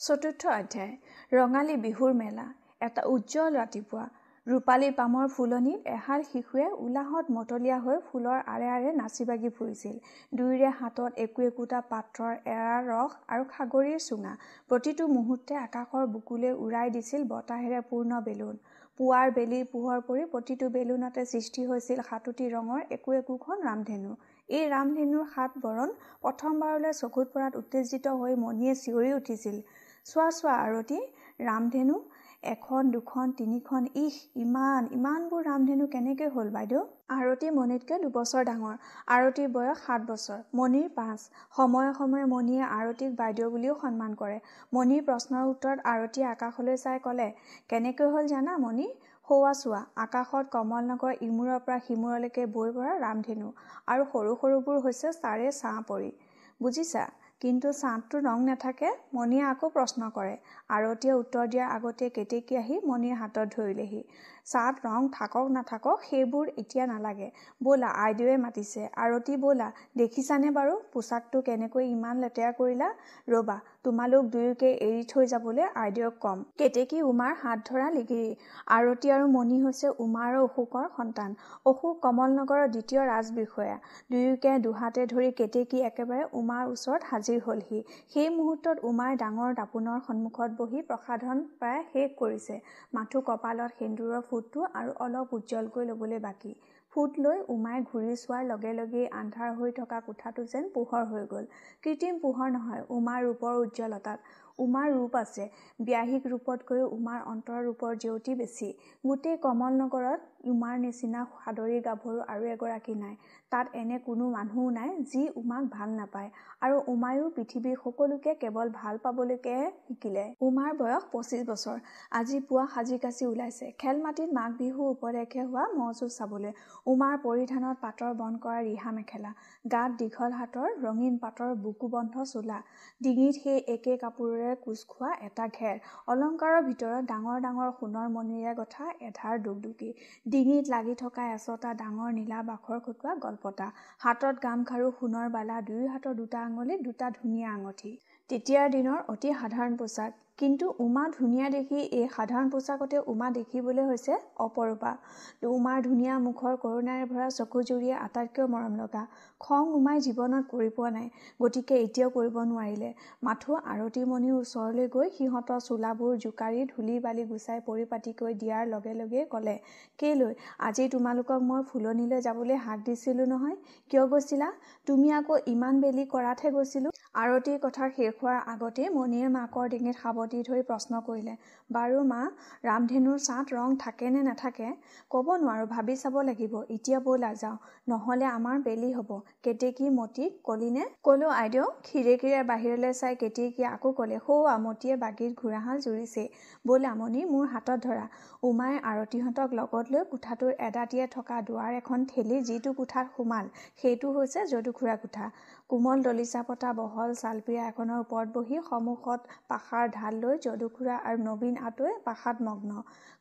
চতুৰ্থ অধ্যায় ৰঙালী বিহুৰ মেলা। এটা উজ্জ্বল ৰাতিপুৱা ৰূপালী পামৰ ফুলনিত এহাল শিশুৱে উলাহত মতলীয়া হৈ ফুলৰ আৰে আৰে নাচি বাগি ফুৰিছিল। দুয়োৰে হাতত একো একোটা পাত্ৰৰ এৰা ৰস আৰু সাগৰীৰ চুঙা। প্ৰতিটো মুহূৰ্তে আকাশৰ বুকুলৈ উৰাই দিছিল বতাহেৰে পূৰ্ণ বেলুন। পুৱাৰ বেলিৰ পোহৰ পৰি প্ৰতিটো বেলুনতে সৃষ্টি হৈছিল সাতোটি ৰঙৰ একো একোখন ৰামধেনু। এই ৰামধেনুৰ সাত বৰণ প্ৰথমবাৰলৈ চকুত পৰাত উত্তেজিত হৈ মণিয়ে চিঞৰি উঠিছিল। চোৱা চোৱা আৰতি ৰামধেনু এখন দুখন তিনিখন ইহ ইমান ইমানবোৰ ৰামধেনু কেনেকৈ হ'ল বাইদেউ? আৰতী মণিতকৈ দুবছৰ ডাঙৰ। আৰতীৰ বয়স সাত বছৰ মণিৰ পাঁচ। সময়ে সময়ে মণিয়ে আৰতীক বাইদেউ বুলিও সন্মান কৰে। মণিৰ প্ৰশ্নৰ উত্তৰত আৰতীয়ে আকাশলৈ চাই ক'লে কেনেকৈ হ'ল জানা মণি? সৌৱা চোৱা আকাশত কমল নগৰ ইমূৰৰ পৰা সিমূৰলৈকে বৈ পৰা ৰামধেনু আৰু সৰু সৰুবোৰ হৈছে চাৰে ছাঁ পৰি। বুজিছা? কিন্তু ছাঁতটো ৰং নাথাকে মণিয়ে আকৌ প্ৰশ্ন কৰে। আৰতীয়ে উত্তৰ দিয়াৰ আগতে কেতেকী আহি মণিৰ হাতত ধৰিলেহি। ছাঁত ৰং থাকক নাথাকক সেইবোৰ এতিয়া নালাগে। ব'লা আইদেউৱে মাতিছে। আৰতী ব'লা দেখিছানে বাৰু পোছাকটো কেনেকৈ ইমান লেতেৰা কৰিলা? ৰ'বা তোমালোক দুয়োকে এৰি থৈ যাবলৈ আইদেউক ক'ম। কেতেকী উমাৰ হাত ধৰা লিগিৰী আৰতী আৰু মণি হৈছে উমা আৰু অশোকৰ সন্তান। অশোক কমলনগৰৰ দ্বিতীয় ৰাজবিষয়া। দুয়োকে দুহাতে ধৰি কেতেকী একেবাৰে উমাৰ ওচৰত হাজিৰ হ'লহি। সেই মুহূৰ্তত উমাই ডাঙৰ দাপোনৰ সন্মুখত বহি প্ৰসাধন প্ৰায় শেষ কৰিছে। মাথো কপালত সেন্দুৰৰ ফুটটো আৰু অলপ উজ্জ্বলকৈ ল'বলৈ বাকী। ফুট লৈ উমাই ঘূৰি চোৱাৰ লগে লগেই আন্ধাৰ হৈ থকা কোঠাটো যেন পোহৰ হৈ গ'ল। কৃত্ৰিম পোহৰ নহয় উমাৰ ৰূপৰ উজ্জ্বলতাত উমাৰ ৰূপ আছে ব্যাহিক ৰূপতকৈও উমাৰ অন্তৰ ৰূপৰ জেউতি বেছি। গোটেই কমল নগৰত উমাৰ নিচিনা সাদৰী গাভৰু আৰু এগৰাকী নাই। তাত এনে কোনো মানুহো নাই যি উমাক ভাল নাপায়। আৰু উমায়ো পৃথিৱীৰ সকলোকে কেৱল ভাল পাবলৈকেহে শিকিলে। উমাৰ বয়স পঁচিছ বছৰ। আজি পুৱা সাজি কাচি ওলাইছে। খেল মাটিত মাঘ বিহু উপলক্ষে হোৱা ম'হ যুঁজ চাবলৈ। উমাৰ পৰিধানত পাতৰ বন্ধ কৰা ৰিহা মেখেলা। গাত দীঘল হাতৰ ৰঙীন পাতৰ বুকুবন্ধ চোলা। ডিঙিত সেই একে কাপোৰেৰে কোচ খোৱা এটা ঘেৰ। অলংকাৰৰ ভিতৰত ডাঙৰ ডাঙৰ সোণৰ মণিৰে গঠা এধাৰ দুগদুগী। ডিঙিত লাগি থকা এচটা ডাঙৰ নীলা বাখৰ খটোৱা গলপতা হাতত গামখাৰু সোণৰ বালা দুয়ো হাতৰ দুটা আঙুলিত দুটা ধুনীয়া আঙঠি। তেতিয়াৰ দিনৰ অতি সাধাৰণ পোছাক। কিন্তু উমা ধুনীয়া দেখি এই সাধাৰণ পোছাকতে উমা দেখিবলৈ হৈছে অপৰূপা। উমাৰ ধুনীয়া মুখৰ কৰোণাৰে ভৰা চকুজুৰিয়ে আটাইতকৈ মৰম লগা। খং উমাই জীৱনত কৰি পোৱা নাই গতিকে এতিয়াও কৰিব নোৱাৰিলে। মাথো আৰতীমণিৰ ওচৰলৈ গৈ সিহঁতৰ চোলাবোৰ জোকাৰি ধূলি বালি গুচাই পৰিপাটিকৈ দিয়াৰ লগে লগে ক'লে কেলৈ আজি তোমালোকক মই ফুলনিলৈ যাবলৈ হাক দিছিলোঁ নহয়? কিয় গৈছিলা? তুমি আকৌ ইমান বেলি কৰাতহে গৈছিলোঁ। আৰতীৰ কথা শেষ হোৱাৰ আগতেই মণিয়ে মাকৰ ডিঙিত সাৱটি ধৰি প্ৰশ্ন কৰিলে বাৰু মা ৰামধেনুৰ ছাঁত ৰং থাকে নে নাথাকে? ক'ব নোৱাৰোঁ ভাবি চাব লাগিব। এতিয়া ব'লা যাওঁ নহ'লে আমাৰ বেলি হ'ব। কেতেকী মতিক কলিনে ক'লো আইদেউ খিৰিকীৰে বাহিৰলৈ চাই কেতেকীয়ে আকৌ ক'লে সৌৱা মতিয়ে বাগিত ঘোঁৰাহাল জুৰিছেই ব'লা মণি মোৰ হাতত ধৰা। উমাই আৰতীহঁতক লগত লৈ কোঠাটোৰ এদাঁতিয়ে থকা দুৱাৰ এখন ঠেলি যিটো কোঠাত সোমাল সেইটো হৈছে যদুখুৰা কোঠা। কোমল দলিচা পতা বহল চালপীৰা এখনৰ ওপৰত বহি সন্মুখত পাশাৰ ঢাল লৈ যদুখুৰা আৰু নবীন আতৈ পাশাত-মগ্ন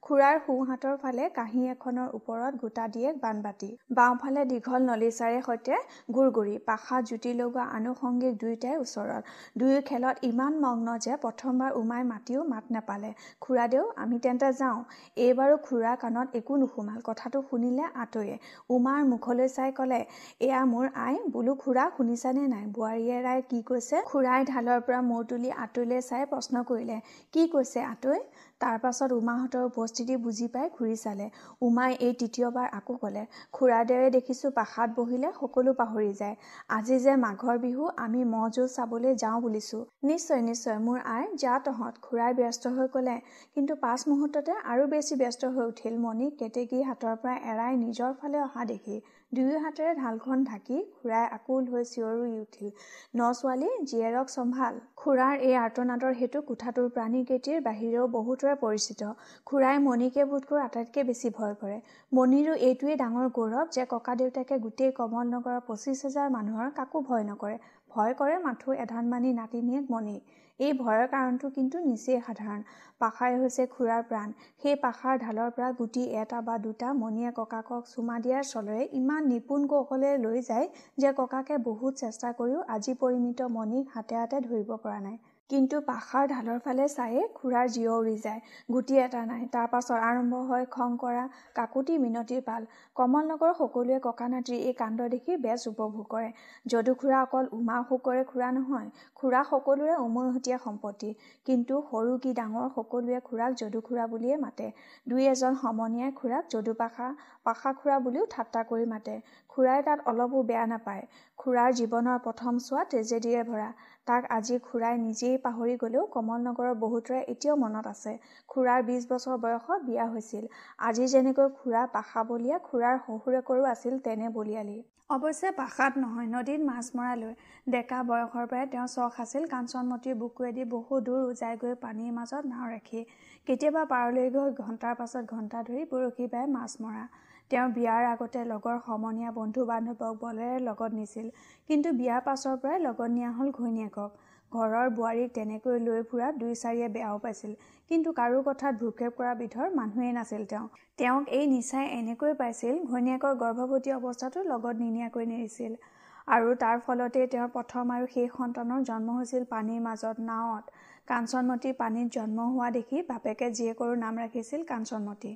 খুৰাৰ সোঁহাতৰ ফালে কাঁহী এখনৰ ওপৰত গোটা দিয়ে বানবাতি বাওঁফালে দীঘল নলিচাৰে সৈতে গুৰগুৰি পাশাত জুতি লগোৱা আনুষংগিক দুয়োটাই ওচৰত। দুয়ো খেলত ইমান মগ্ন যে প্ৰথমবাৰ উমাই মাতিও মাত নেপালে। খুৰাদেউ আমি তেন্তে যাওঁ। এইবাৰো খুৰাৰ কাণত একো নোসোমাল। কথাটো শুনিলে আতৈয়ে উমাৰ মুখলৈ চাই ক'লে এয়া মোৰ আই। বোলো খুৰা শুনিছানে নাই? বোৱাৰীয়ে ৰায় কি কৈছে? খুৰাই ঢালৰ পৰা মূৰ তুলি আতৈলৈ চাই প্ৰশ্ন কৰিলে কি কৈছে আতৈ তাৰ পাছত উমাহঁতৰ উপস্থিতি বুজি পাই ঘূৰি চালে। উমাই এই তৃতীয়বাৰ আকৌ ক'লে খুৰাদেৱে দেখিছোঁ পাশাত বহিলে সকলো পাহৰি যায়। আজি যে মাঘৰ বিহু আমি ম'হ যুঁজ চাবলৈ যাওঁ বুলিছোঁ। নিশ্চয় নিশ্চয় মোৰ আই যা তহঁত। খুৰাই ব্যস্ত হৈ ক'লে কিন্তু পাছ মুহূৰ্ততে আৰু বেছি ব্যস্ত হৈ উঠিল মণিক কেতেকীৰ হাতৰ পৰা এৰাই নিজৰ ফালে অহা দেখি দুয়ো হাতেৰে ঢালখন ঢাকি খুৰাই আকুল হৈ চিঞৰি উঠিল ন ছোৱালী জীয়েৰক চম্ভাল। খুৰাৰ এই আৰ্তনাদৰ হেতু কোঠাটোৰ প্ৰাণীকেইটিৰ বাহিৰেও বহুতৰে পৰিচিত। খুৰাই মণিকে বোধকৰো আটাইতকৈ বেছি ভয় কৰে। মণিৰো এইটোৱেই ডাঙৰ গৌৰৱ যে ককাদেউতাকে গোটেই কমল নগৰৰ পঁচিছ হাজাৰ মানুহৰ কাকো ভয় নকৰে। ভয় কৰে মাথো এধানমানি নাতিনীয়েক মণিক এই ভয়ৰ কাৰণটো কিন্তু নিচেই সাধাৰণ। পাশাই হৈছে খুৰাৰ প্ৰাণ। সেই পাশাৰ ঢালৰ পৰা গুটি এটা বা দুটা মণিয়ে ককাকক চুমা দিয়াৰ চলেৰে ইমান নিপুণ কৌশলেৰে লৈ যায় যে ককাকে বহুত চেষ্টা কৰিও আজি পৰিমিত মণিক হাতে হাতে ধৰিব পৰা নাই। কিন্তু পাখাৰ ঢালৰ ফালে চায়েই খুৰাৰ জিৰ উৰি যায়। গুটি এটা নাই তাৰ পাছত আৰম্ভ হয় খং কৰা কাকুতি মিনতিৰ পাল। কমলনগৰৰ সকলোৱে ককা নাতিৰ এই কাণ্ড দেখি বেছ উপভোগ কৰে। যদু খুৰা অকল উমা অশোকৰে খুৰা নহয় খুৰা সকলোৰে উমৈহতীয়া সম্পত্তি। কিন্তু সৰু কি ডাঙৰ সকলোৱে খুৰাক যদু খুৰা বুলিয়েই মাতে। দুই এজন সমনীয়াই খুৰাক যদু পাখা পাখা খুৰা বুলিও ঠাট্টা কৰি মাতে। খুৰাই তাত অলপো বেয়া নাপায়। খুৰাৰ জীৱনৰ প্ৰথম চোৱা ট্ৰেজেডিৰে ভৰা। তাক আজি খুৰাই নিজেই পাহৰি গ'লেও কমলনগৰৰ বহুতৰে এতিয়াও মনত আছে। খুৰাৰ বিছ বছৰ বয়সত বিয়া হৈছিল। আজি যেনেকৈ খুৰা পাশা বলিয়া খুৰাৰ শহুৰেকৰো আছিল তেনে বলিয়ালি। অৱশ্যে পাশাত নহয় নদীত মাছ মৰালৈ। ডেকা বয়সৰ পৰাই তেওঁ চখ আছিল কাঞ্চনমতীৰ বুকুৱেদি বহু দূৰ উজাই গৈ পানীৰ মাজত নাও ৰাখি। কেতিয়াবা পাৰলৈ গৈ ঘণ্টাৰ পাছত ঘণ্টা ধৰি বৰশী বাই মাছ মৰা। তেওঁ বিয়াৰ আগতে লগৰ সমনীয়া বন্ধু বান্ধৱক বলেৰে লগত নিছিল। কিন্তু বিয়াৰ পাছৰ পৰাই লগত নিয়া হ'ল ঘৈণীয়েকক। ঘৰৰ বোৱাৰীক তেনেকৈ লৈ ফুৰাত দুই চাৰিয়ে বেয়াও পাইছিল। কিন্তু কাৰো কথাত ভ্ৰূক্ষেপ কৰা বিধৰ মানুহেই নাছিল তেওঁ। তেওঁক এই নিচাই এনেকৈ পাইছিল ঘৈণীয়েকৰ গৰ্ভৱতী অৱস্থাটো লগত নিনিয়াকৈ নেৰিছিল আৰু তাৰ ফলতেই তেওঁৰ প্ৰথম আৰু শেষ সন্তানৰ জন্ম হৈছিল পানীৰ মাজত নাৱত। কাঞ্চনমতী পানীত জন্ম হোৱা দেখি বাপেকে জীয়েকৰো নাম ৰাখিছিল কাঞ্চনমতী।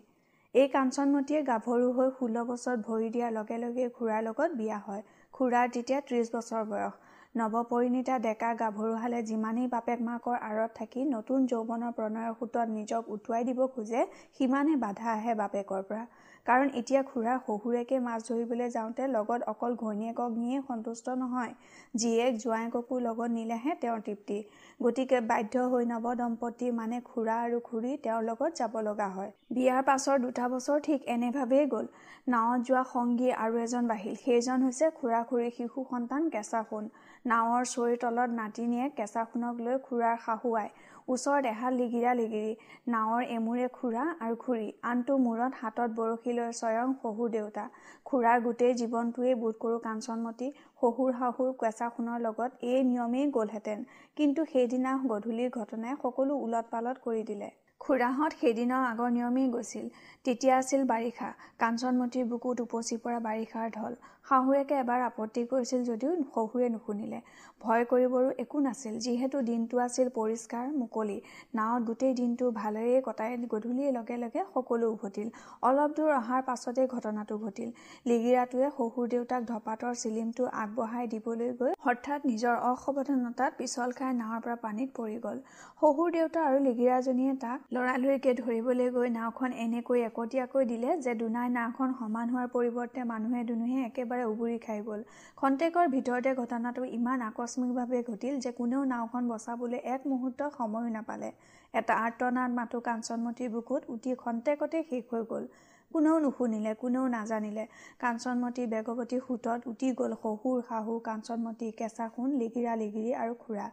এই কাঞ্চনমতীয়ে গাভৰু হৈ ষোল্ল বছৰত ভৰি দিয়াৰ লগে লগে খুৰাৰ লগত বিয়া হয়। খুৰাৰ তেতিয়া ত্ৰিছ বছৰ বয়স। নৱপৰিণীতা ডেকা গাভৰুহালে যিমানেই বাপেক মাকৰ আঁৰত থাকি নতুন যৌৱনৰ প্ৰণয়ৰ সোঁতত নিজক উটুৱাই দিব খোজে সিমানে বাধা আহে বাপেকৰ পৰা। কাৰণ এতিয়া খুৰাৰ শহুৰেকে মাছ ধৰিবলৈ যাওঁতে লগত অকল ঘৈণীয়েকক নিয়েই সন্তুষ্ট নহয় জীয়েক জোঁৱায়েককো লগত নিলেহে তেওঁৰ তৃপ্তি। গতিকে বাধ্য হৈ নৱদম্পতী মানে খুৰা আৰু খুৰী তেওঁৰ লগত যাব লগা হয়। বিয়াৰ পাছৰ দুটা বছৰ ঠিক এনেভাৱেই গ'ল। নাৱত যোৱা সংগী আৰু এজন বাঢ়িল সেইজন হৈছে খুৰা খুৰীৰ শিশু সন্তান কেঁচা সোণ। নাৱৰ চৈৰ তলত নাতিনীয়েক কেঁচা সোণক লৈ খুৰাৰ শাহু আই ওচৰত এহাল লিগিৰা লিগিৰি নাৱৰ এমূৰে খুৰা আৰু খুৰী। আনটো মূৰত হাতত বৰশী লৈ স্বয়ং শহুৰ দেউতা। খুৰাৰ গোটেই জীৱনটোৱেই বোধ কৰোঁ কাঞ্চনমতী শহুৰ শাহুৰ কেঁচা সোণৰ লগত এই নিয়মেই গ'লহেঁতেন। কিন্তু সেইদিনা গধূলিৰ ঘটনাই সকলো ওলট পালট কৰি দিলে। খুৰাহঁত সেইদিনাও আগৰ নিয়মেই গৈছিল। তেতিয়া আছিল বাৰিষা। কাঞ্চনমতীৰ বুকুত উপচি পৰা বাৰিষাৰ ঢল। শাহুৱেকে এবাৰ আপত্তি কৰিছিল যদিও শহুৰে নুশুনিলে। ভয় কৰিবৰো একো নাছিল যিহেতু দিনটো আছিল পৰিষ্কাৰ মুকলি। নাৱত গোটেই দিনটো ভালেৰেই কটাই গধূলিৰ লগে লগে সকলো উভতিল। অলপ দূৰ অহাৰ পাছতেই ঘটনাটো ঘটিল। লিগিৰাটোৱে শহুৰ দেউতাক ধপাতৰ চিলিমটো আগবঢ়াই দিবলৈ গৈ হঠাৎ নিজৰ অসাৱধানতাত পিছল খাই নাৱৰ পৰা পানীত পৰি গ'ল। শহুৰ দেউতা আৰু লিগিৰাজনীয়ে তাক লৰালৰিকে ধৰিবলৈ গৈ নাওখন এনেকৈ একতীয়াকৈ দিলে যে দুনাই নাওখন সমান হোৱাৰ পৰিৱৰ্তে মানুহে দুনুহে একেবাৰে একেবাৰে উবুৰি খাই গ'ল। খন্তেকৰ ভিতৰতে ঘটনাটো ইমান আকস্মিকভাৱে ঘটিল যে কোনেও নাওখন বচাবলৈ এক মুহূৰ্ত সময়ো নাপালে। এটা আৰ্তনাদ মাথো কাঞ্চনমতীৰ বুকুত উঠি খন্তেকতে শেষ হৈ গ'ল। কোনেও নুশুনিলে কোনেও নাজানিলে। কাঞ্চনমতী বেগৱতী সোঁতত উটি গ'ল শহুৰ শাহু কাঞ্চনমতী কেঁচা সোণ লিগিৰা লিগিৰি আৰু খুৰা।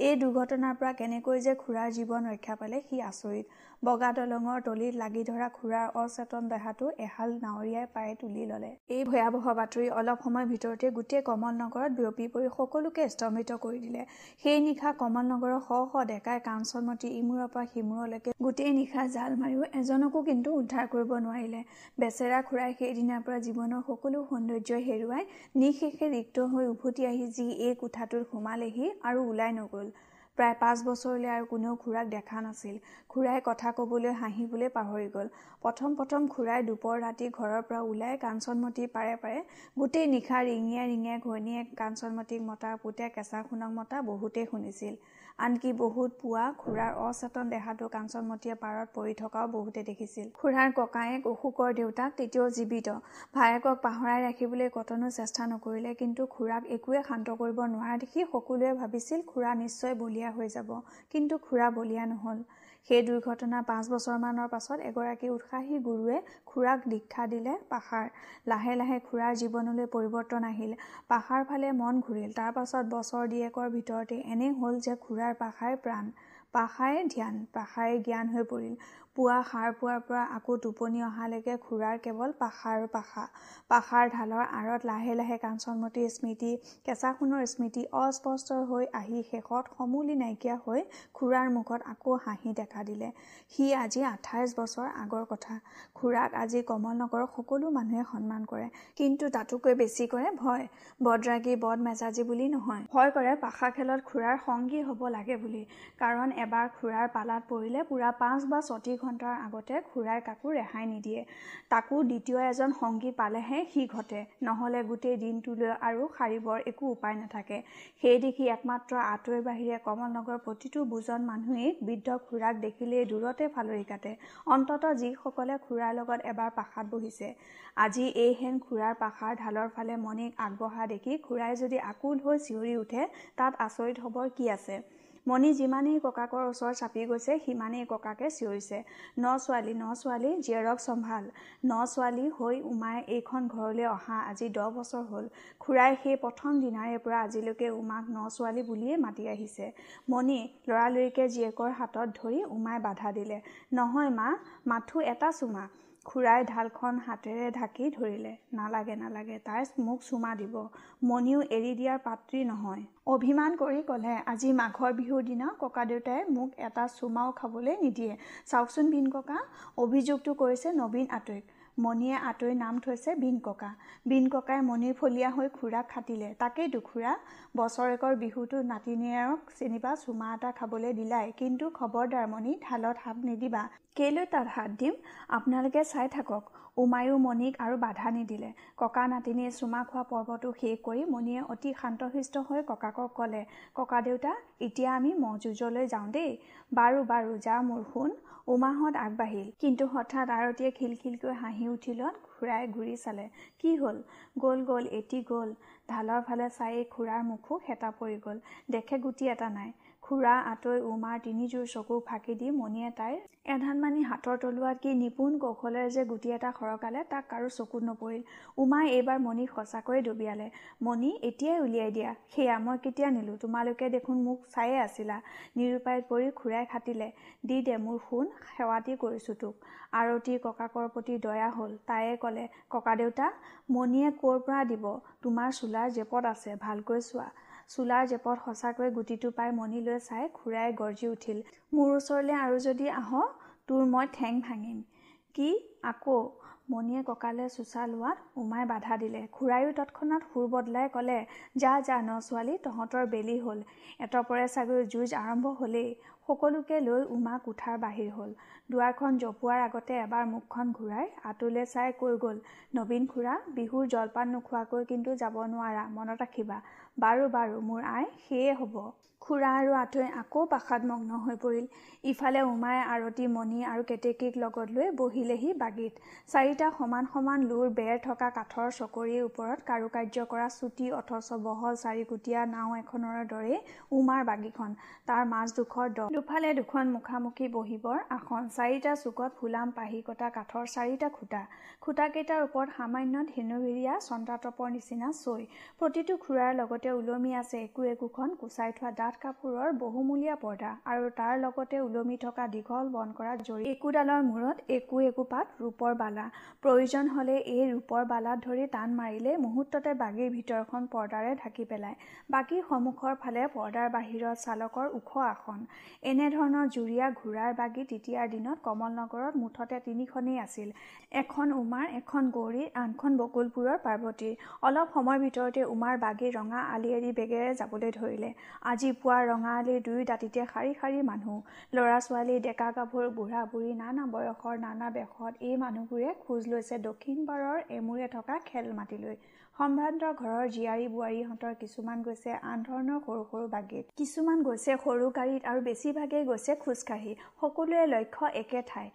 এই দুৰ্ঘটনাৰ পৰা কেনেকৈ যে খুৰাৰ জীৱন ৰক্ষা পালে সি আচৰিত। বগা দলঙৰ তলিত লাগি ধৰা খুৰাৰ অচেতন দেহাটো এহাল নাৱৰীয়াই পাই তুলি ললে। এই ভয়াৱহ বাতৰি অলপ সময়ৰ ভিতৰতে গোটেই কমল নগৰত বিয়পি পৰি সকলোকে স্তম্ভিত কৰি দিলে। সেই নিশা কমল নগৰৰ শ শ ডেকাই কাঞ্চনমতী ইমূৰৰ পৰা সিমূৰলৈকে গোটেই নিশা জাল মাৰিও এজনকো কিন্তু উদ্ধাৰ কৰিব নোৱাৰিলে। বেচেৰা খুৰাই সেইদিনাৰ পৰা জীৱনৰ সকলো সৌন্দৰ্য হেৰুৱাই নিশেষে ৰিক্ত হৈ উভতি আহি যি এই কোঠাটোত সোমালেহি আৰু ওলাই নগ'ল। প্ৰায় পাঁচ বছৰলৈ আৰু কোনেও খুৰাক দেখা নাছিল। খুৰাই কথা ক'বলৈ হাঁহিবলৈ পাহৰি গ'ল। প্ৰথম প্ৰথম খুৰাই দুপৰ ৰাতি ঘৰৰ পৰা ওলাই কাঞ্চনমতীৰ পাৰে পাৰে গোটেই নিশা ৰিঙিয়াই ৰিঙিয়াই ঘৈণীয়েক কাঞ্চনমতীক মতা পুতে কেঁচা সোণক মতা বহুতেই শুনিছিল। আনকি বহুত পুৱা খুৰাৰ অচেতন দেহাটো কাঞ্চনমতীয়ে পাৰত পৰি থকাও বহুতে দেখিছিল। খুৰাৰ ককায়েক অশোকৰ দেউতাক তেতিয়াও জীৱিত। ভায়েকক পাহৰাই ৰাখিবলৈ কতনো চেষ্টা নকৰিলে কিন্তু খুৰাক একোৱে শান্ত কৰিব নোৱাৰা দেখি সকলোৱে ভাবিছিল খুৰা নিশ্চয় বলিয়া হৈ যাব। কিন্তু খুৰা বলিয়া নহ'ল। সেই দুৰ্ঘটনা পাঁচ বছৰমানৰ পাছত এগৰাকী উৎসাহী গুৰুৱে খুৰাক দীক্ষা দিলে পাশাৰ লাহে লাহে খুৰাৰ জীৱনলৈ পৰিৱৰ্তন আহিল। পাশাৰ ফালে মন ঘূৰিল। তাৰ পাছত বছৰ দিয়েকৰ ভিতৰতে এনে হ'ল যে খুৰাৰ পাশাই প্ৰাণ পাশাই ধ্যান পাশাই জ্ঞান হৈ পৰিল। পুৱা সাৰ পোৱাৰ পৰা আকৌ টোপনি অহালৈকে খুৰাৰ কেৱল পাশা আৰু পাশা পাশাৰ ঢালৰ আঁৰত লাহে লাহে কাঞ্চনমতীৰ স্মৃতি কেঁচা সোণৰ স্মৃতি অস্পষ্ট হৈ আহি শেষত সমূলি নাইকিয়া হৈ খুৰাৰ মুখত আকৌ হাঁহি দেখা দিলে। সি আজি আঠাইছ বছৰ আগৰ কথা। খুৰাক আজি কমলনগৰৰ সকলো মানুহে সন্মান কৰে। কিন্তু তাতোকৈ বেছি কৰে ভয়। বদৰাগী বদ মেজাজী বুলি নহয়। ভয় কৰে পাশা খেলত খুৰাৰ সংগী হ'ব লাগে বুলি। কাৰণ এবাৰ খুৰাৰ পালাত পৰিলে পূৰা পাঁচ বা ছটি ঘণ্টাৰ আগতে খুৰাই কাকো ৰেহাই নিদিয়ে। তাকো দ্বিতীয় এজন সংগী পালেহে সি ঘটে। নহ'লে গোটেই দিনটোলৈ আৰু সাৰিবৰ একো উপায় নাথাকে। সেই দেখি একমাত্ৰ আঁতৈ বাহিৰে কমলনগৰৰ প্ৰতিটো বুজন মানুহেই বৃদ্ধ খুৰাক দেখিলেই দূৰতে ফালৰি কাটে। অন্ততঃ যিসকলে খুৰাৰ লগত এবাৰ পাশাত বহিছে। আজি এইহেন খুৰাৰ পাশাৰ ঢালৰ ফালে মণিক আগবঢ়া দেখি খুৰাই যদি আকুল হৈ চিঞৰি উঠে তাত আচৰিত হ'বৰ কি আছে? মণি যিমানেই ককাকৰ ওচৰত চাপি গৈছে সিমানেই ককাকে চিঞৰিছে। ন ছোৱালী ন ছোৱালী জীয়েৰক চম্ভাল। ন ছোৱালী হৈ উমাই এইখন ঘৰলৈ অহা। আজি দহ বছৰ হ'ল। খুৰাই সেই প্ৰথম দিনাৰে পৰা আজিলৈকে উমাক ন ছোৱালী বুলিয়েই মাতি আহিছে। মণি লৰালৰিকে জীয়েকৰ হাতত ধৰি উমাই বাধা দিলে। নহয় মা মাথো এটা চুমা। খুৰাই ঢালখন হাতেৰে ঢাকি ধৰিলে। নালাগে নালাগে তাই মোক চুমা দিব। মণিও এৰি দিয়াৰ পাত্ৰী নহয়। অভিমান কৰি ক'লে আজি মাঘৰ বিহুৰ দিনা ককাদেউতাই মোক এটা চুমাও খাবলৈ নিদিয়ে। চাওকচোন বিন ককা অভিযোগটো কৰিছে নবীন আতৈক মণিয়ে আঁতৰি নাম থৈছে বিন ককা। বিন ককাই মণিৰ ফলীয়া হৈ খুৰাক খাটিলে। তাকেইতো খুৰা বছৰেকৰ বিহুটো নাতিনীয়েৰক চিনিবা চুমা এটা খাবলৈ দিলাই। কিন্তু খবৰদাৰ মণি ঢালত হাত নিদিবা। কেলৈ তাত হাত দিম? আপোনালোকে চাই থাকক। উমায়ো মণিক আৰু বাধা নিদিলে। ককা নাতিনীয়ে চুমা খোৱা পৰ্বটো শেষ কৰি মণিয়ে অতি শান্তশিষ্ট হৈ ককাকক ক'লে ককাদেউতা এতিয়া আমি ম'হযুঁজলৈ যাওঁ দেই। বাৰু বাৰু যা মোৰ শুন উমাহঁত আগবাঢ়িল। কিন্তু হঠাৎ আৰতীয়ে খিলখিলকৈ হাঁহি উঠিলত খুৰাই ঘূৰি চালে। কি হ'ল? গ'ল গ'ল এটি গ'ল। ঢালৰ ফালে চাই খুৰাৰ মুখো হেতা পৰি গ'ল। দেখে গুটি এটা নাই। খুৰা আঁতৈ উমাৰ তিনিযোৰ চকু ফাঁকি দি মণিয়ে তাইৰ এধানমানি হাতৰ তলুৱাত কি নিপুণ কৌশলেৰে যে গুটি এটা সৰকালে তাক কাৰো চকুত নপৰিল। উমাই এইবাৰ মণিক সঁচাকৈয়ে ডবিয়ালে মণি এতিয়াই উলিয়াই দিয়া। সেয়া মই কেতিয়া নিলোঁ? তোমালোকে দেখোন মোক চায়ে আছিলা নিৰুপায়ত পৰি খুৰাই খাটিলে। দি দে মোৰ শুন সেৱাটি কৰিছোঁ তোক আৰতীৰ ককাকৰ প্ৰতি দয়া হ'ল। তায়ে ক'লে ককাদেউতা মণিয়ে ক'ৰ পৰা দিব? তোমাৰ চোলাৰ জেপত আছে। ভালকৈ চোৱা। চোলাৰ জেপত সঁচাকৈ গুটিটো পাই মণিলৈ চাই খুৰাই গৰ্জি উঠিল মোৰ ওচৰলৈ আৰু যদি আহ তোৰ মই ঠেং ভাঙিম। কি? আকৌ? মণিয়ে ককালে চোচা লোৱাত উমাই বাধা দিলে। খুৰায়ো তৎক্ষণাত সুৰ বদলাই ক'লে যা যা ন ছোৱালী তহঁতৰ বেলি হ'ল। এটপৰে চাগৈ যুঁজ আৰম্ভ হ'লেই। সকলোকে লৈ উমা কোঠাৰ বাহিৰ হ'ল। দুৱাৰখন জপোৱাৰ আগতে এবাৰ মুখখন ঘূৰাই আঁতলৈ চাই কৈ গ'ল নবীন খুৰা বিহুৰ জলপান নোখোৱাকৈ কিন্তু যাব নোৱাৰা মনত ৰাখিবা। বাৰু বাৰু মোৰ আই সেয়ে হ'ব খুৰা আৰু আঁঠৈ আকৌ পাশাতমগ্ন হৈ পৰিল। ইফালে উমাই আৰতী মণি আৰু কেতেকীক লগত লৈ বহিলেহি বাগিত। চাৰিটা সমান সমান লোৰ বেৰ থকা কাঠৰ চকৰিৰ ওপৰত কাৰুকাৰ্য কৰা চুটি অথচ বহল চাৰিকুটীয়া নাও এখনৰ দৰেই উমাৰ বাগিখন। তাৰ মাজডোখৰ দ দুফালে দুখন মুখামুখি বহিবৰ আসন চাৰিটা চুকত ফুলাম পাহি কটা কাঠৰ চাৰিটা খুটা। খুটাকেইটাৰ ওপৰত সামান্য ধেনুভিৰীয়া চন্তাতপৰ নিচিনা চৈ। প্ৰতিটো খুৰাৰ লগতে ওলমি আছে একো একোখন কুচাই থোৱা ডাঠ কাপোৰৰ বহুমূলীয়া পৰ্দা আৰু তাৰ লগতে ওলমি থকা দীঘল বন কৰা জৰি। একোডালৰ মূৰত একো একোপাত ৰূপৰ বালা। প্ৰয়োজন হ'লে এই ৰূপৰ বালাত ধৰি টান মাৰিলে মুহূৰ্ততে বাগীৰ ভিতৰখন পৰ্দাৰে ঢাকি পেলায়। বাকীৰ সন্মুখৰ ফালে পৰ্দাৰ বাহিৰত চালকৰ ওখ আসন। এনেধৰণৰ জুৰীয়া ঘোঁৰাৰ বাগী তেতিয়াৰ দিনত কমলনগৰত মুঠতে তিনিখনেই আছিল। এখন উমাৰ এখন গৌৰীৰ আনখন বকুলপুৰৰ পাৰ্বতীৰ অলপ সময়ৰ ভিতৰতে উমাৰ বাগী ৰঙা আলিয়েৰি বেগেৰে যাবলৈ ধৰিলে। আজি পুৱা ৰঙা আলিৰ দুয়ো দাঁতিতে শাৰী শাৰী মানুহ। ল'ৰা ছোৱালী ডেকা গাভৰু বুঢ়া বুঢ়ী নানা বয়সৰ নানা বেশত এই মানুহবোৰে খোজ লৈছে দক্ষিণ পাৰৰ এমূৰে থকা খেল মাটিলৈ সম্ভ্ৰান্ত ঘৰৰ জীয়াৰী বোৱাৰীহঁতৰ কিছুমান গৈছে আন ধৰণৰ সৰু সৰু বাগীত। কিছুমান গৈছে সৰু গাড়ীত আৰু বেছিভাগেই গৈছে খোজকাঢ়ি। সকলোৰে লক্ষ্য একে ঠাই।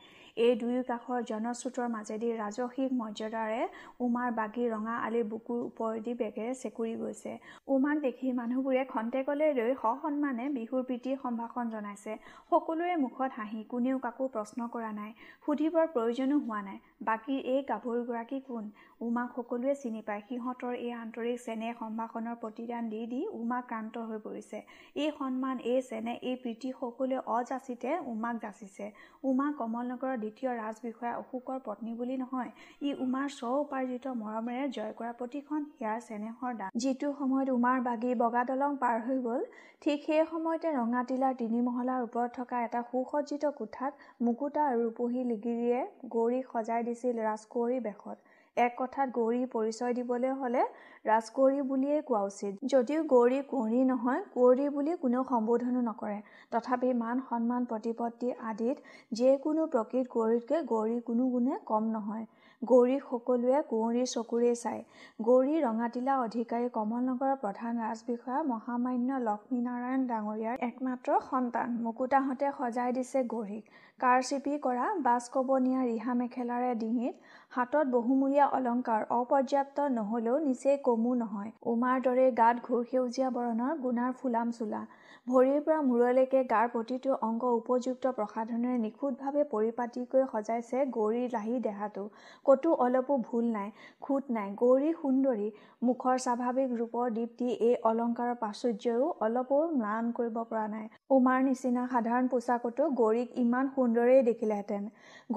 এই দুয়ো কাষৰ জনশ্ৰুতৰ মাজেদি ৰাজসিক মৰ্যাদাৰে উমাৰ বাগী ৰঙা আলিৰ বুকুৰ ওপৰেদি বেগেৰে চেকুৰি গৈছে। উমাক দেখি মানুহবোৰে খন্তেকলৈ ৰৈ সসন্মানে বিহুৰ প্ৰীতিৰ সম্ভাষণ জনাইছে। সকলোৰে মুখত হাঁহি কোনেও কাকো প্ৰশ্ন কৰা নাই সুধিবৰ প্ৰয়োজনো হোৱা নাই। বাকীৰ এই গাভৰুগৰাকী কোন? উমাক সকলোৱে চিনি পায়। সিহঁত মাহঁতৰ এই আন্তৰিক চেনেহ সম্ভাষণৰ প্ৰতিদান দি দি উমা ক্ৰান্ত হৈ পৰিছে। এই সন্মান এই চেনেহ এই প্ৰীতি সকলোৱে অযাচিতে উমাক যাচিছে। উমা কমলনগৰৰ দ্বিতীয় ৰাজবিষয়া অশোকৰ পত্নী বুলি নহয় ই উমাৰ স্ব উপাৰ্জিত মৰমেৰে জয় কৰা প্ৰতিখন হিয়াৰ চেনেহৰ দান। যিটো সময়ত উমাৰ বাগী বগা দলং পাৰ হৈ গ'ল ঠিক সেই সময়তে ৰঙাটিলাৰ তিনিমহলাৰ ওপৰত থকা এটা সুসজ্জিত কোঠাত মুকুতা আৰু ৰূপহী লিগিৰিয়ে গৌৰীক সজাই দিছিল ৰাজকুঁৱৰী বেশত এক কথাত গৌৰীৰ পৰিচয় দিবলৈ হলে ৰাজকুঁৱৰী বুলিয়েই কোৱা উচিত। যদিও গৌৰী কুঁৱৰী নহয় কুঁৱৰী বুলি কোনেও সম্বোধনো নকৰে। তথাপি মান সন্মান প্ৰতিপত্তি আদিত যিকোনো প্ৰকৃত কুঁৱৰীতকৈ গৌৰী কোনো গুণে কম নহয়। গৌৰীক সকলোৱে কুঁৱৰীৰ চকুৰেই চায়। গৌৰী ৰঙাটিলা অধিকাৰী কমলনগৰৰ প্ৰধান ৰাজবিষয়া মহামান্য লক্ষ্মীনাৰায়ণ ডাঙৰীয়াৰ একমাত্ৰ সন্তান। মুকুতাহঁতে সজাই দিছে গৌৰীক। কাৰচিপি কৰা বাছকবনীয়া ৰিহা মেখেলাৰে ডিঙিত হাতত বহুমূলীয়া অলংকাৰ অপৰ্যাপ্ত নহলেও নিচেই কমো নহয়। উমাৰ দৰে গাত ঘোৰসেউজীয়া বৰণৰ গুণাৰ ফুলাম চোলা। ভৰিৰ পৰা মূৰলৈকে গাৰ প্ৰতিটো অংগ উপযুক্ত প্ৰসাধনেৰে নিখুঁতভাৱে পৰিপাটিকৈ সজাইছে গৌৰীৰ লাহি দেহাটো। কতো অলপো ভুল নাই খুঁত নাই। গৌৰী সুন্দৰী মুখৰ স্বাভাৱিক ৰূপৰ দীপ্তি এই অলংকাৰৰ প্ৰাচুৰ্যও অলপো ম্লান কৰিব পৰা নাই। উমাৰ নিচিনা সাধাৰণ পোচাকতো গৌৰীক ইমান সুন্দৰেই দেখিলেহেঁতেন।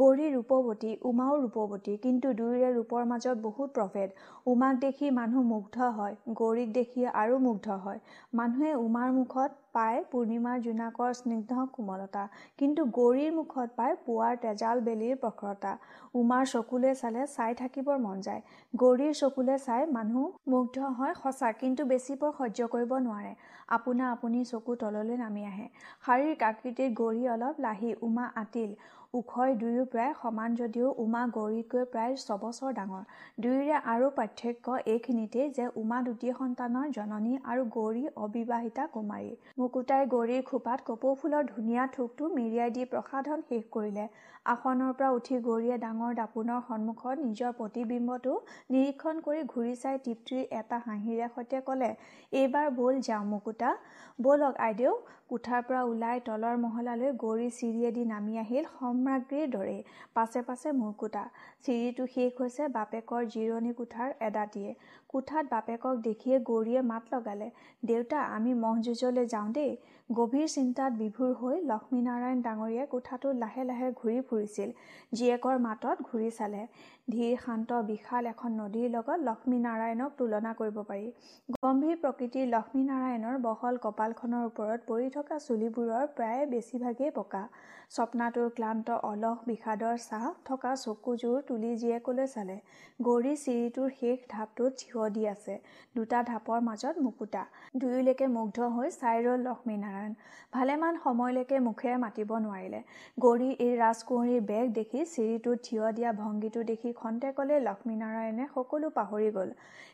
গৌৰী ৰূপৱতী উমাও ৰূপৱতী কিন্তু দুয়োৰে ৰূপৰ মাজত বহুত প্ৰভেদ। উমাক দেখি মানুহ মুগ্ধ হয় গৌৰীক দেখি আৰু মুগ্ধ হয়। মানুহে উমাৰ মুখত পায় পূৰ্ণিমাৰ জোনাকৰ স্নিগ্ধ কোমলতা কিন্তু গৌৰীৰ মুখত পায় পুৱাৰ তেজাল বেলিৰ প্ৰখৰতা। উমাৰ চকুলে চালে চাই থাকিবৰ মন যায়। গৌৰীৰ চকুলে চাই মানুহ মুগ্ধ হয় সঁচা কিন্তু বেছি পৰ সহ্য কৰিব নোৱাৰে। আপোনা আপুনি চকু তললৈ নামি আহে। শাৰীৰিক আকৃতিত গৌৰী অলপ লাহি উমা আতিল। উভয় দুয়ো প্ৰায় সমান যদিও উমা গৌৰীতকৈ প্ৰায় ছবছৰ ডাঙৰ। দুয়োৰে আৰু পাৰ্থক্য এইখিনিতেই যে উমা দুটি সন্তানৰ জননী আৰু গৌৰী অবিবাহিতা কুমাৰী। মুকুতাই গৌৰীৰ খোপাত কপৌ ফুলৰ ধুনীয়া থোকটো মেৰিয়াই দি প্ৰসাধন শেষ কৰিলে। আসনৰ পৰা উঠি গৌৰীয়ে ডাঙৰ দাপোনৰ সন্মুখত নিজৰ প্ৰতিবিম্বটো নিৰীক্ষণ কৰি ঘূৰি চাই তৃপ্তিৰ এটা হাঁহিৰে সৈতে কলে এইবাৰ বল যাওঁ মুকুতা। বলক আইদেউ। কোঠাৰ পৰা ওলাই তলৰ মহলালৈ গৌৰী চিৰিয়েদি নামি আহিল সম্ৰাজ্ঞীৰ দৰেই পাছে পাছে মুকুতা। চিৰিটো শেষ হৈছে বাপেকৰ জিৰণি কোঠাৰ এদাতিয়ে কোঠাত বাপেকক দেখিয়ে গৌৰীয়ে মাত লগালে দেউতা আমি মহযুঁজলৈ যাওঁ দেই। গভীৰ চিন্তাত বিভোৰ হৈ লক্ষ্মীনাৰায়ণ ডাঙৰীয়াই কোঠাটোত লাহে লাহে ঘূৰি ফুৰিছিল জীয়েকৰ মাতত ঘূৰি চালে। ধীৰ শান্ত বিশাল এখন নদীৰ লগত লক্ষ্মীনাৰায়ণক তুলনা কৰিব পাৰি। গম্ভীৰ প্ৰকৃতিৰ লক্ষ্মীনাৰায়ণৰ বহল কপালখনৰ ওপৰত পৰি থকা চুলিবোৰৰ প্ৰায় বেছিভাগেই পকা। স্বপ্নাটোৰ ক্লান্ত অলস বিষাদৰ ছাঁ থকা চকুযোৰ তুলি জীয়েকলৈ চালে। গৌৰী চিৰিটোৰ শেষ ঢাপটোত থিয় দি আছে। দুটা ঢাপৰ মাজত মুকুতা। দুয়োলৈকে মুগ্ধ হৈ চাই ৰল লক্ষ্মীনাৰায়ণ। ভালেমান সময়লৈকে মুখেৰে মাতিব নোৱাৰিলে। গৌৰীৰ এই ৰাজকুঁৱৰীৰ বেগ দেখি চিৰিটোত থিয় দিয়া ভংগীটো দেখি খন্তেকলৈ লক্ষ্মীনাৰায়ণে সকলো পাহৰি গল।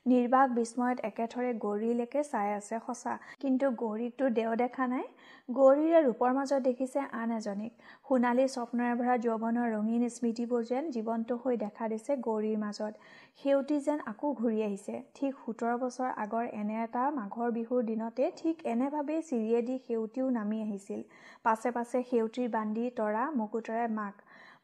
নিৰ্বাক বিস্ময়ত একেথৰে গৌৰীলৈকে চাই আছে সঁচা। কিন্তু গৌৰীকতো দেও দেখা নাই। গৌৰীৰে ৰূপৰ মাজত দেখিছে আন এজনীক। সোণালী স্বপ্নৰে ভৰা যৌৱনৰ ৰঙীন স্মৃতিবোৰ যেন জীৱন্ত হৈ দেখা দিছে গৌৰীৰ মাজত। সেউতী যেন আকৌ ঘূৰি আহিছে। ঠিক সোতৰ বছৰ আগৰ এনে এটা মাঘৰ বিহুৰ দিনতে ঠিক এনেভাৱেই চিৰিয়েদি সেউতীও নামি আহিছিল। পাছে পাছে সেউতীৰ বান্ধি তৰা মুকুতাৰে মাক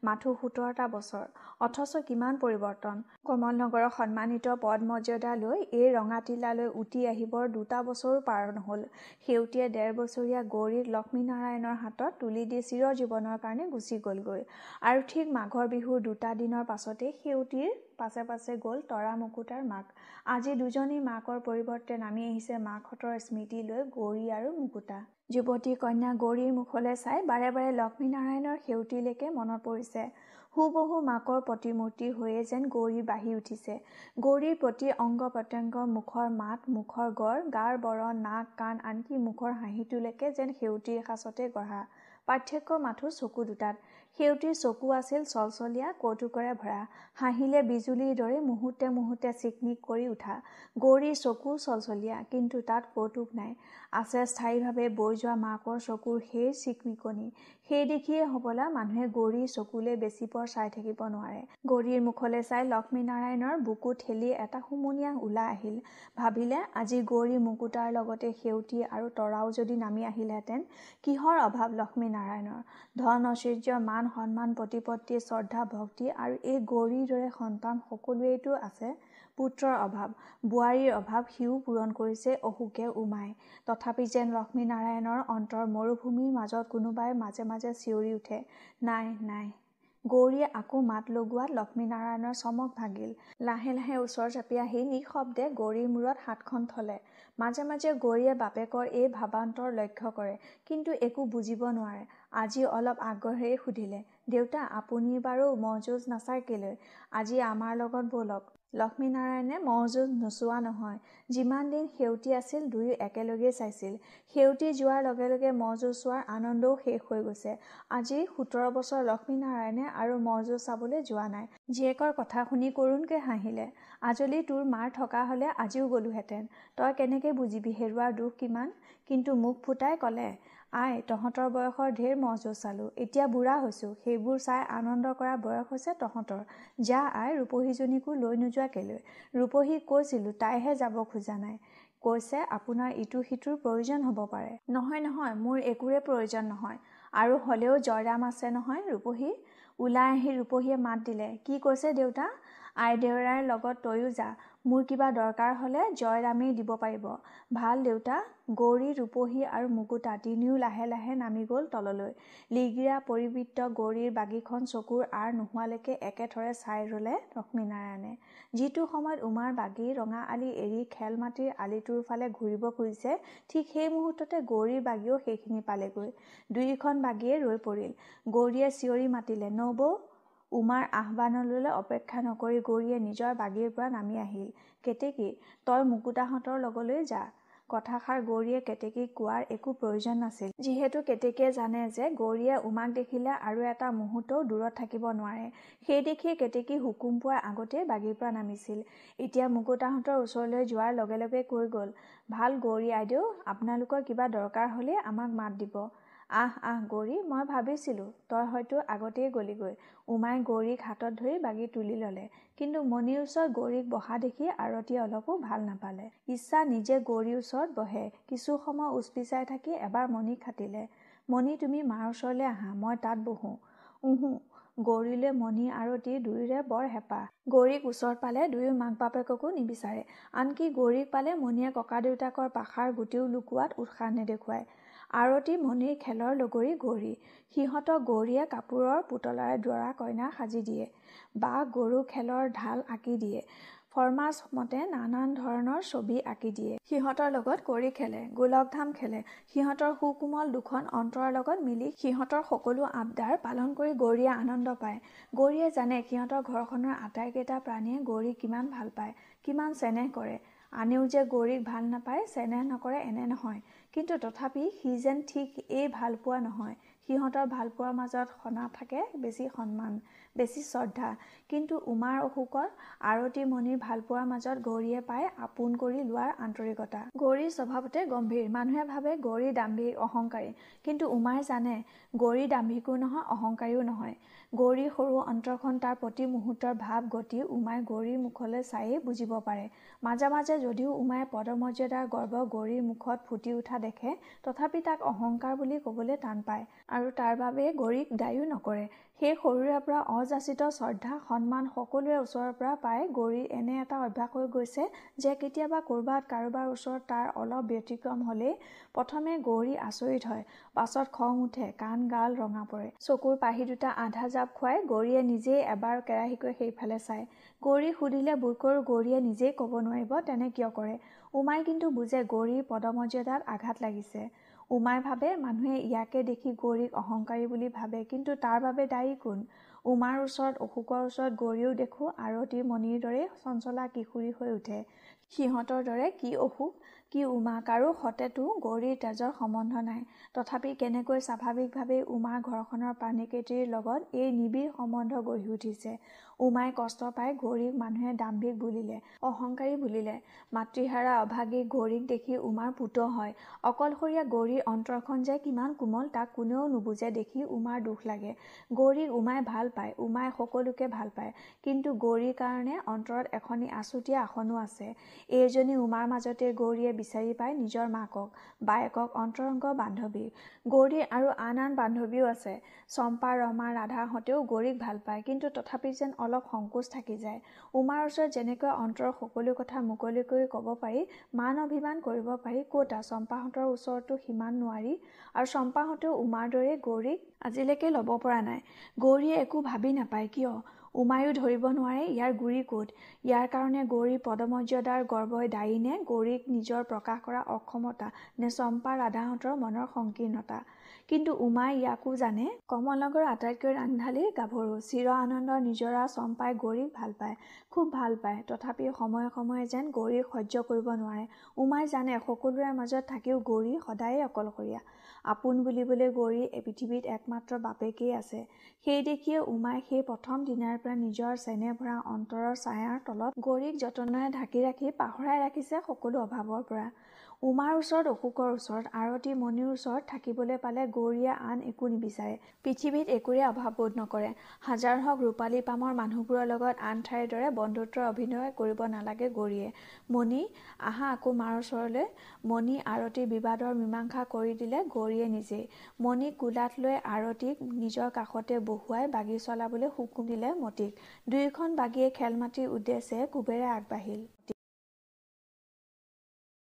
মাথো সোতৰটা বছৰ। অথচ কিমান পৰিৱৰ্তন। কমলনগৰৰ সন্মানিত পদ মৰ্যাদা লৈ এই ৰঙাটিলালৈ উটি আহিবৰ দুটা বছৰো পাৰ নহল। সেউতীয়ে ডেৰ বছৰীয়া গৌৰীক লক্ষ্মীনাৰায়ণৰ হাতত তুলি দি চিৰজীৱনৰ কাৰণে গুচি গলগৈ। আৰু ঠিক মাঘৰ বিহুৰ দুটা দিনৰ পাছতেই সেউতীৰ পাছে পাছে গল তৰা মুকুতাৰ মাক। আজি দুজনী মাকৰ পৰিৱৰ্তে নামি আহিছে মাকহঁতৰ স্মৃতি লৈ গৌৰী আৰু মুকুতা। যুৱতী কন্যা গৌৰীৰ মুখলৈ চাই বাৰে বাৰে লক্ষ্মীনাৰায়ণৰ সেউতীলৈকে মনত পৰিছে। হুবহু মাকৰ প্ৰতিমূৰ্তি হৈয়ে যেন গৌৰী বাঢ়ি উঠিছে। গৌৰীৰ প্ৰতি অংগ প্ৰত্যংগ মুখৰ মাত মুখৰ গড় গাৰ বৰণ নাক কাণ আনকি মুখৰ হাঁহিটোলৈকে যেন সেউতীৰ সাঁচতে গঢ়া। পাৰ্থক্য মাথো চকু দুটাত। সেউতীৰ চকু আছিল চলচলীয়া কৌতুকৰে ভৰা। হাঁহিলে বিজুলীৰ দৰে মুহূৰ্তে মুহূৰ্তে চিকমিক কৰি উঠা। গৌৰীৰ চকু চলচলীয়া কিন্তু তাত কৌতুক নাই। আছে স্থায়ীভাৱে বৈ যোৱা মাকৰ চকুৰ সেই চিকমিকনি। সেই দেখিয়ে হবলা মানুহে গৌৰীৰ চকুলৈ বেছি পৰ চাই থাকিব নোৱাৰে। গৌৰীৰ মুখলৈ চাই লক্ষ্মীনাৰায়ণৰ বুকু ঠেলি এটা হুমুনিয়াহ ওলাই আহিল। ভাবিলে আজি গৌৰী মুকুতাৰ লগতে সেউতী আৰু তৰাও যদি নামি আহিলহেঁতেন কিহৰ অভাৱ লক্ষ্মীনাৰায়ণৰ? ধন ঐশ্বৰ্য মান সন্মান প্ৰতিপত্তি শ্ৰদ্ধা ভক্তি আৰু এই গৌৰীৰ দৰে সন্তান সকলোৱেইতো আছে। পুত্ৰৰ অভাৱ বোৱাৰীৰ অভাৱ সিও পূৰণ কৰিছে অসুকে উমাই। তথাপি যেন লক্ষ্মীনাৰায়ণৰ অন্তৰ মৰুভূমিৰ মাজত কোনোবাই মাজে মাজে চিঞৰি উঠে নাই নাই। গৌৰীয়ে আকৌ মাত লগোৱাত লক্ষ্মীনাৰায়ণৰ চমক ভাগিল। লাহে লাহে ওচৰ চাপি আহি নিঃশব্দে গৌৰীৰ মূৰত হাতখন থলে। মাজে মাজে গৌৰীয়ে বাপেকৰ এই ভাৱান্তৰ লক্ষ্য কৰে কিন্তু একো বুজিব নোৱাৰে। আজি অলপ আগ্ৰহেৰে সুধিলে দেউতা আপুনি বাৰু মহ যুঁজ নাচায় কেলৈ? আজি আমাৰ লগত ব'লক। লক্ষ্মীনাৰায়ণে মহযুঁজ নোচোৱা নহয়। যিমান দিন সেউতী আছিল দুয়ো একেলগেই চাইছিল। সেউতী যোৱাৰ লগে লগে মহযুঁজ চোৱাৰ আনন্দও শেষ হৈ গৈছে। আজি সোতৰ বছৰ লক্ষ্মীনাৰায়ণে আৰু মহযুঁজ চাবলৈ যোৱা নাই। জীয়েকৰ কথা শুনি কৰুণকে হাঁহিলে। আজলি তোৰ মাৰ থকা হলে আজিও গলোহেঁতেন। তই কেনেকে বুজিবি? হেৰুৱাৰ দুখ কিমান? কিন্তু মুখ ফুটাই কলে আই তহঁতৰ বয়সৰ ঢেৰ মহযুঁজ চালোঁ এতিয়া বুঢ়া হৈছোঁ। সেইবোৰ চাই আনন্দ কৰা বয়স হৈছে তহঁতৰ। যা আই ৰূপহীজনীকো লৈ নোযোৱা কেলৈ ৰূপহীক কৈছিলোঁ তাইহে যাব খোজা নাই। কৈছে আপোনাৰ ইটো সিটোৰ প্ৰয়োজন হ'ব পাৰে। নহয় নহয় মোৰ একোৰে প্ৰয়োজন নহয়। আৰু হলেও জয়ৰাম আছে নহয় ৰূপহী? ওলাই আহি ৰূপহীয়ে মাত দিলে কি কৈছে দেউতা? আইদেউৰাৰ লগত তয়ো যা। মোৰ কিবা দৰকাৰ হলে জয়ৰামেই দিব পাৰিব। ভাল দেউতা গৌৰী ৰূপহী আৰু মুকুতা তিনিও লাহে লাহে নামি গল তললৈ। লিগিৰা পৰিবৃত্ত গৌৰীৰ বাগিখন চকুৰ আৰ নোহোৱালৈকে একেথৰে চাই ৰলে লক্ষ্মীনাৰায়ণে। যিটো সময়ত উমাৰ বাগী ৰঙা আলি এৰি খেল মাটিৰ আলিটোৰ ফালে ঘূৰিব খুজিছে ঠিক সেই মুহূৰ্ততে গৌৰীৰ বাগীও সেইখিনি পালেগৈ। দুয়োখন বাগীয়ে ৰৈ পৰিল। গৌৰীয়ে চিঞৰি মাতিলে নবৌ উমাৰ আহ্বানলৈ অপেক্ষা নকৰি গৌৰীয়ে নিজৰ বাগীৰ পৰা নামি আহিল। কেতেকী তই মুকুতাহঁতৰ লগলৈ যা কথাষাৰ গৌৰীয়ে কেতেকীক কোৱাৰ একো প্ৰয়োজন নাছিল। যিহেতু কেতেকীয়ে জানে যে গৌৰীয়ে উমাক দেখিলে আৰু এটা মুহূৰ্তও দূৰত থাকিব নোৱাৰে। সেই দেখিয়ে কেতেকী হুকুম পোৱাৰ আগতেই বাগীৰ পৰা নামিছিল। এতিয়া মুকুতাহঁতৰ ওচৰলৈ যোৱাৰ লগে লগে কৈ গল ভাল গৌৰী আইদেউ আপোনালোকৰ কিবা দৰকাৰ হলেই আমাক মাত দিব। আহ আহ গৌৰী মই ভাবিছিলোঁ তই হয়তো আগতেই গলিগৈ উমাই গৌৰীক হাতত ধৰি বাগি তুলি ললে। কিন্তু মণিৰ ওচৰত গৌৰীক বহা দেখি আৰতিয়ে অলপো ভাল নাপালে। ইচ্ছা নিজে গৌৰীৰ ওচৰত বহে। কিছু সময় উচপিচাই থাকি এবাৰ মণিক খাটিলে। মণি তুমি মাৰ ওচৰলৈ আহা মই তাত বহোঁ। উহো গৌৰীলৈ মণি আৰতি দুয়োৰে বৰ হেঁপাহ। গৌৰীক ওচৰত পালে দুয়ো মাক বাপেককো নিবিচাৰে। আনকি গৌৰীক পালে মণিয়ে ককাদেউতাকৰ পাশাৰ গুটিও লুকুৱাত উৎসাহ নেদেখুৱায় আৰতী মণিৰ খেলৰ লগৰী গৌৰী। সিহঁতক গৌৰীয়ে কাপোৰৰ পুতলাৰে দৰা কইনা সাজি দিয়ে বা গৰু খেলৰ ঢাল আঁকি দিয়ে। ফৰমাছ মতে নানান ধৰণৰ ছবি আঁকি দিয়ে। সিহঁতৰ লগত কৰি খেলে গোলকধাম খেলে। সিহঁতৰ সুকোমল দুখন অন্তৰৰ লগত মিলি সিহঁতৰ সকলো আবদাৰ পালন কৰি গৌৰীয়ে আনন্দ পায়। গৌৰীয়ে জানে সিহঁতৰ ঘৰখনৰ আটাইকেইটা প্ৰাণীয়ে গৌৰীক কিমান ভাল পায় কিমান চেনেহ কৰে। আনেও যে গৌৰীক ভাল নাপায় চেনেহ নকৰে এনে নহয়। কিন্তু তথাপি সি যেন ঠিক এই ভালপোৱা নহয়। সিহঁতৰ ভালপোৱাৰ মাজত সনা থাকে বেছি সন্মান বেছি শ্ৰদ্ধা। কিন্তু উমাৰ অসুখৰ আৰতী মণিৰ ভালপোৱাৰ মাজত গৌৰীয়ে পায় আপোন কৰি লোৱাৰ আন্তৰিকতা। গৌৰীৰ স্বভাৱতে গম্ভীৰ মানুহে ভাবে গৌৰী দাম্ভিক অহংকাৰী। কিন্তু উমাই জানে গৌৰী দাম্ভিকো নহয় অহংকাৰীও নহয়। গৌৰীৰ সৰু অন্তৰখন তাৰ প্ৰতি মুহূৰ্তৰ ভাৱ গতি উমাই গৌৰীৰ মুখলৈ চায়েই বুজিব পাৰে। মাজে মাজে যদিও উমাই পদমৰ্যাদাৰ গৰ্ব গৌৰীৰ মুখত ফুটি উঠা দেখে তথাপি তাক অহংকাৰ বুলি কবলৈ টান পায় আৰু তাৰ বাবে গৌৰীক দায়ো নকৰে। সেই সৰুৰে পৰা অযাচিত শ্ৰদ্ধা সন্মান সকলোৰে ওচৰৰ পৰা পাই গৌৰীৰ এনে এটা অভ্যাস হৈ গৈছে যে কেতিয়াবা ক'ৰবাত কাৰোবাৰ ওচৰত তাৰ অলপ ব্যতিক্ৰম হলেই প্ৰথমে গৌৰী আচৰিত হয় পাছত খং উঠে কাণ গাল ৰঙা পৰে। চকুৰ পাহি দুটা আধা জাপ খুৱাই গৌৰীয়ে নিজেই এবাৰ কেৰাহীকৈ সেইফালে চায়। গৌৰীক সুধিলে বুৰকৰো গৌৰীয়ে নিজেই ক'ব নোৱাৰিব তেনে কিয় কৰে? উমাই কিন্তু বুজে গৌৰীৰ পদমৰ্যাদাত আঘাত লাগিছে। উমাই ভাবে মানুহে ইয়াকে দেখি গৌৰীক অহংকাৰী বুলি ভাবে। কিন্তু তাৰ বাবে দায়ী কোন? উমাৰ ওচৰত অশোকৰ ওচৰত গৌৰীও দেখোঁ আৰতী মণিৰ দৰে চঞ্চলা কিশোৰী হৈ উঠে। সিহঁতৰ দৰে কি অসুখ? কি উমা? কাৰো সতেতো গৌৰীৰ তেজৰ সম্বন্ধ নাই। তথাপি কেনেকৈ স্বাভাৱিকভাৱেই উমাৰ ঘৰখনৰ প্ৰাণীকেইটিৰ লগত এই নিবিড় সম্বন্ধ গঢ়ি উঠিছে? উমাই কষ্ট পাই গৌৰীক মানুহে দাম্ভিক বুলিলে অহংকাৰী বুলিলে। মাতৃহাৰা অভাগী গৌৰীক দেখি উমাৰ পুত হয়। অকলশৰীয়া গৌৰীৰ অন্তৰখন যে কিমান কোমল তাক কোনেও নুবুজে দেখি উমাৰ দুখ লাগে। গৌৰীক উমাই ভাল পায় উমাই সকলোকে ভাল পায়। কিন্তু গৌৰীৰ কাৰণে অন্তৰত এখনি আছুতীয়া আসনো আছে। এইজনী উমাৰ মাজতে গৌৰীয়ে বিচাৰি পায় নিজৰ মাকক বায়েকক অন্তৰংগ বান্ধৱী গৌৰীৰ আৰু আন আন বান্ধৱীও আছে। চম্পা ৰমা ৰাধাহঁতেও গৌৰীক ভাল পায়। কিন্তু তথাপি যেন অলপ সংকোচ থাকি যায়। উমাৰ ওচৰত যেনেকৈ অন্তৰৰ সকলো কথা মুকলিকৈ ক'ব পাৰি মান অভিমান কৰিব পাৰি ক'তা চম্পাহঁতৰ ওচৰতো সিমান নোৱাৰি আৰু চম্পাহঁতেও উমাৰ দৰেই গৌৰীক আজিলৈকে ল'ব পৰা নাই। গৌৰীয়ে একো ভাবি নাপায় কিয়? উমায়ো ধৰিব নোৱাৰে ইয়াৰ গুৰি ক'ত? ইয়াৰ কাৰণে গৌৰীৰ পদমৰ্যাদাৰ গৰ্বই দায়ী নে গৌৰীক নিজৰ প্ৰকাশ কৰা অক্ষমতা নে চম্পা ৰাধাহঁতৰ মনৰ সংকীৰ্ণতা? কিন্তু উমাই ইয়াকো জানে কমলনগৰৰ আটাইতকৈ ৰাংঢালী গাভৰু। চিৰ আনন্দৰ নিজৰা চম্পাই গৌৰীক ভাল পায় খুব ভাল পায়। তথাপি সময়ে সময়ে যেন গৌৰীক সহ্য কৰিব নোৱাৰে। উমাই জানে সকলোৰে মাজত থাকিও গৌৰী সদায়ে অকলশৰীয়া। আপোন বুলিবলৈ গৌৰী পৃথিৱীত একমাত্ৰ বাপেকেই আছে। সেই দেখিয়ে উমাই সেই প্ৰথম দিনাৰ পৰা নিজৰ চেনেহ ভৰা অন্তৰৰ ছায়াৰ তলত গৌৰীক যতনেৰে ঢাকি ৰাখি পাহৰাই ৰাখিছে সকলো অভাৱৰ পৰা। উমাৰ ওচৰত অশোকৰ ওচৰত আৰতী মণিৰ ওচৰত থাকিবলৈ পালে গৌৰীয়ে আন একো নিবিচাৰে। পৃথিৱীত একোৰে অভাৱ বোধ নকৰে। হাজাৰ হওক ৰূপালী পামৰ মানুহবোৰৰ লগত আন ঠাইৰ দৰে বন্ধুত্বৰ অভিনয় কৰিব নালাগে গৌৰীয়ে। মণি আহা আকৌ মাৰ ওচৰলৈ। মণি আৰতীৰ বিবাদৰ মীমাংসা কৰি দিলে গৌৰীয়ে নিজেই। মণিক কোলাত লৈ আৰতীক নিজৰ কাষতে বহুৱাই বাগি চলাবলৈ হুকুম দিলে মতিক। দুয়োখন বাগিয়ে খেল মাটিৰ উদ্দেশ্যে কোবেৰে আগবাঢ়িল।